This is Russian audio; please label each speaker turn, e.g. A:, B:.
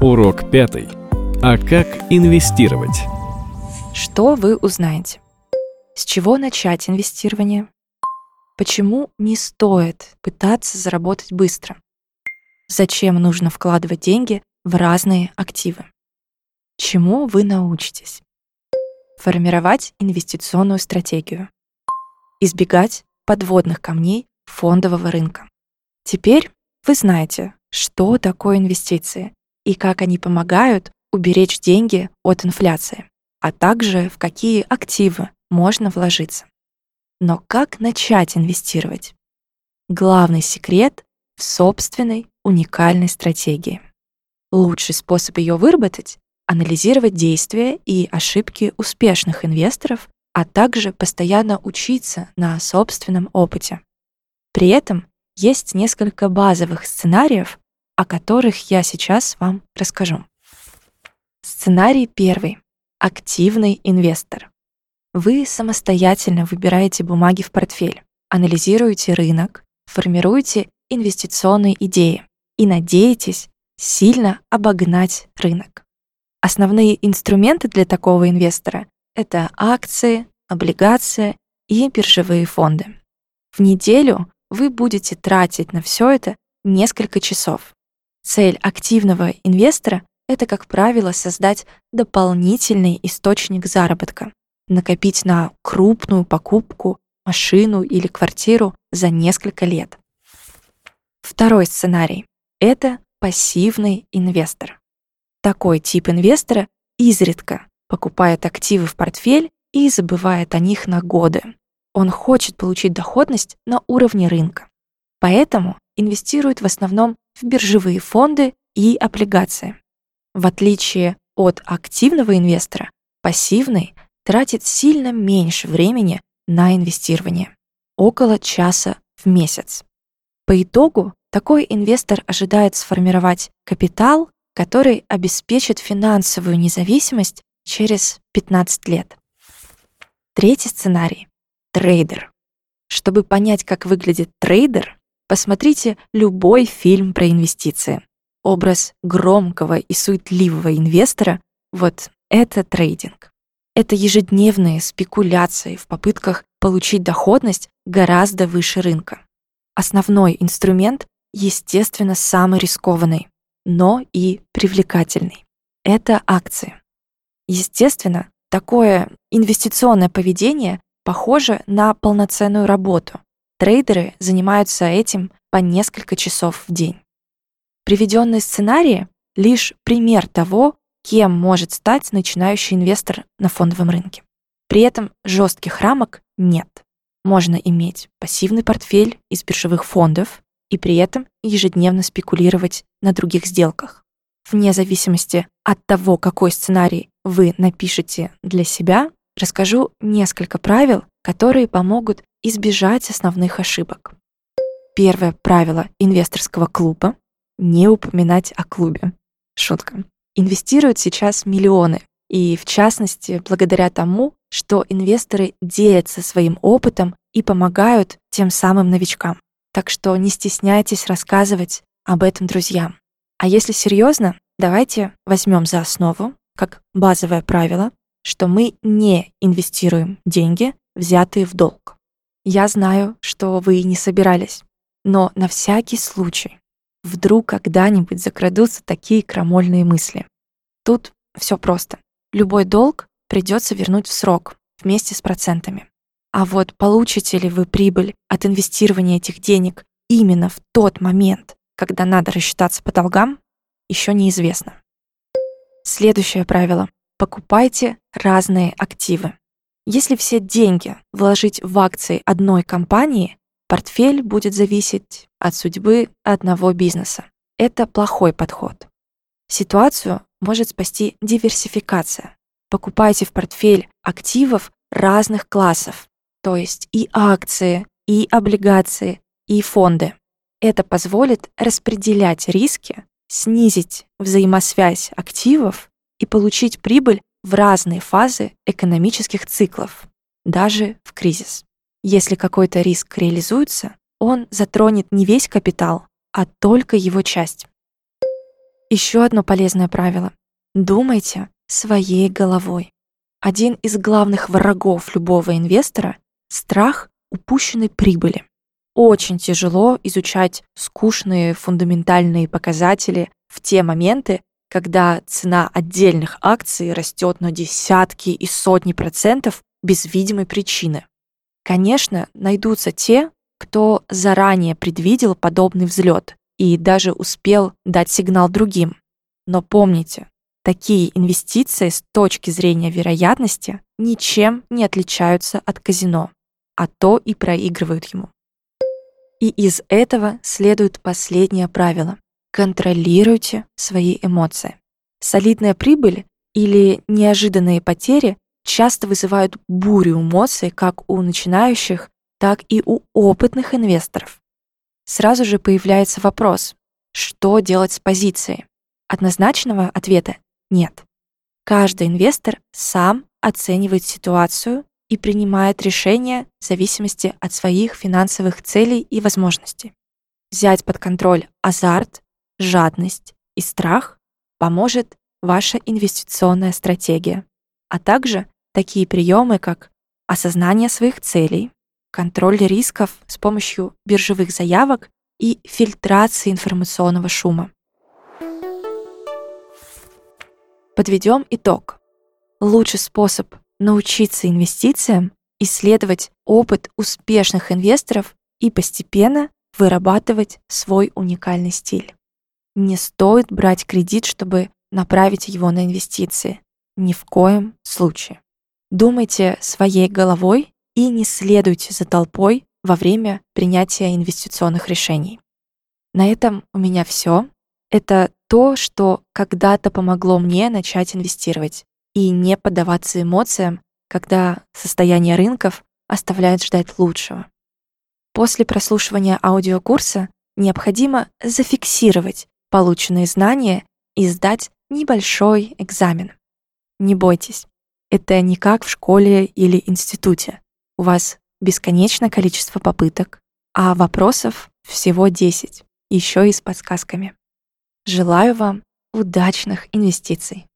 A: Урок пятый. А как инвестировать?
B: Что вы узнаете? С чего начать инвестирование? Почему не стоит пытаться заработать быстро? Зачем нужно вкладывать деньги в разные активы? Чему вы научитесь? Формировать инвестиционную стратегию. Избегать подводных камней фондового рынка. Теперь вы знаете, что такое инвестиции и как они помогают уберечь деньги от инфляции, а также в какие активы можно вложиться. Но как начать инвестировать? Главный секрет в собственной уникальной стратегии. Лучший способ ее выработать — анализировать действия и ошибки успешных инвесторов, а также постоянно учиться на собственном опыте. При этом есть несколько базовых сценариев, о которых я сейчас вам расскажу. Сценарий первый. Активный инвестор. Вы самостоятельно выбираете бумаги в портфель, анализируете рынок, формируете инвестиционные идеи и надеетесь сильно обогнать рынок. Основные инструменты для такого инвестора — это акции, облигации и биржевые фонды. В неделю вы будете тратить на все это несколько часов. Цель активного инвестора — это, как правило, создать дополнительный источник заработка, накопить на крупную покупку, машину или квартиру за несколько лет. Второй сценарий — это пассивный инвестор. Такой тип инвестора изредка покупает активы в портфель и забывает о них на годы он хочет получить доходность на уровне рынка. Поэтому инвестирует в основном в биржевые фонды и облигации. В отличие от активного инвестора, пассивный тратит сильно меньше времени на инвестирование – около часа в месяц. По итогу такой инвестор ожидает сформировать капитал, который обеспечит финансовую независимость через 15 лет. Третий сценарий трейдер. Чтобы понять, как выглядит трейдер, посмотрите любой фильм про инвестиции. Образ громкого и суетливого инвестора — вот это трейдинг. Это ежедневные спекуляции в попытках получить доходность гораздо выше рынка. Основной инструмент, естественно, самый рискованный, но и привлекательный. Это акции. Естественно, такое инвестиционное поведение похоже на полноценную работу. Трейдеры занимаются этим по несколько часов в день. Приведенные сценарии — лишь пример того, кем может стать начинающий инвестор на фондовом рынке. При этом жестких рамок нет. Можно иметь пассивный портфель из биржевых фондов и при этом ежедневно спекулировать на других сделках. Вне зависимости от того, какой сценарий вы напишете для себя, расскажу несколько правил, которые помогут избежать основных ошибок. Первое правило инвесторского клуба — не упоминать о клубе. Шутка. Инвестируют сейчас миллионы, и в частности, благодаря тому, что инвесторы делятся своим опытом и помогают тем самым новичкам. Так что не стесняйтесь рассказывать об этом друзьям. А если серьезно, давайте возьмем за основу, как базовое правило, что мы не инвестируем деньги, взятые в долг. Я знаю, что вы не собирались, но на всякий случай, вдруг когда-нибудь закрадутся такие крамольные мысли. Тут все просто. Любой долг придется вернуть в срок вместе с процентами. А вот получите ли вы прибыль от инвестирования этих денег именно в тот момент, когда надо рассчитаться по долгам, еще неизвестно. Следующее правило. Покупайте разные активы. Если все деньги вложить в акции одной компании, портфель будет зависеть от судьбы одного бизнеса. Это плохой подход. Ситуацию может спасти диверсификация. Покупайте в портфель активов разных классов, то есть и акции, и облигации, и фонды. Это позволит распределять риски, снизить взаимосвязь активов и получить прибыль в разные фазы экономических циклов, даже в кризис. Если какой-то риск реализуется, он затронет не весь капитал, а только его часть. Еще одно полезное правило. Думайте своей головой. Один из главных врагов любого инвестора — страх упущенной прибыли. Очень тяжело изучать скучные фундаментальные показатели в те моменты, когда цена отдельных акций растет на десятки и сотни процентов без видимой причины. Конечно, найдутся те, кто заранее предвидел подобный взлет и даже успел дать сигнал другим. Но помните, такие инвестиции с точки зрения вероятности ничем не отличаются от казино, а то и проигрывают ему. И из этого следует последнее правило. Контролируйте свои эмоции. Солидная прибыль или неожиданные потери часто вызывают бурю эмоций как у начинающих, так и у опытных инвесторов. Сразу же появляется вопрос, что делать с позицией? Однозначного ответа нет. Каждый инвестор сам оценивает ситуацию и принимает решения в зависимости от своих финансовых целей и возможностей. Взять под контроль азарт, жадность и страх поможет ваша инвестиционная стратегия, а также такие приемы, как осознание своих целей, контроль рисков с помощью биржевых заявок и фильтрации информационного шума. Подведем итог. Лучший способ научиться инвестициям — исследовать опыт успешных инвесторов и постепенно вырабатывать свой уникальный стиль. Не стоит брать кредит, чтобы направить его на инвестиции. Ни в коем случае. Думайте своей головой и не следуйте за толпой во время принятия инвестиционных решений. На этом у меня все. Это то, что когда-то помогло мне начать инвестировать и не поддаваться эмоциям, когда состояние рынков оставляет ждать лучшего. После прослушивания аудиокурса необходимо зафиксировать полученные знания и сдать небольшой экзамен. Не бойтесь, это не как в школе или институте. У вас бесконечное количество попыток, а вопросов всего 10, еще и с подсказками. Желаю вам удачных инвестиций.